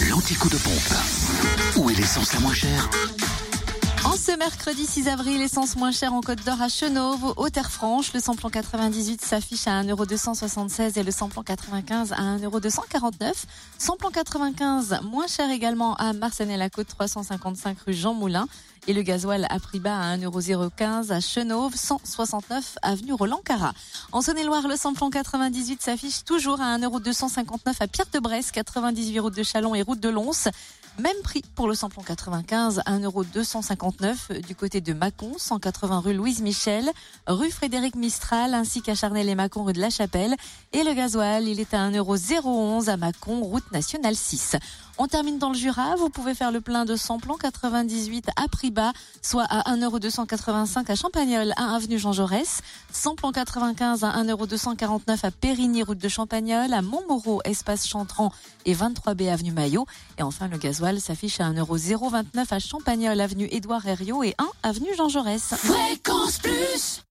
L'anticoup de pompe. Où est l'essence la moins chère? En ce mercredi 6 avril, essence moins chère en Côte d'Or à Chenauve, au Terre Franche. Le samplon 98 s'affiche à 1,276€ et le samplon 95 à 1,249€. Samplon 95 moins cher également à Marseille-la-Côte 355 rue Jean Moulin. Et le gasoil à prix bas à 1,015€ à Chenauve, 169 avenue Roland Cara. En Saône-et-Loire, le samplon 98 s'affiche toujours à 1,259€ à Pierre-de-Bresse, 98 route de Chalon et route de Lons. Même prix pour le samplon 95, 1,259€ du côté de Mâcon, 180 rue Louise Michel, rue Frédéric Mistral, ainsi qu'à Charnel et Mâcon rue de la Chapelle. Et le gasoil, il est à 1,011€ à Mâcon, route nationale 6. On termine dans le Jura, vous pouvez faire le plein de samplon 98 à prix bas, soit à 1,285€ à Champagnol, à avenue Jean Jaurès, samplon 95 à 1,249€ à Périgny, route de Champagnol, à Montmoreau, espace Chantran et 23B avenue Maillot. Et enfin, le gasoil s'affiche à 1,029€ à Champagnol, avenue Édouard Herriot et 1 avenue Jean Jaurès. Fréquence Plus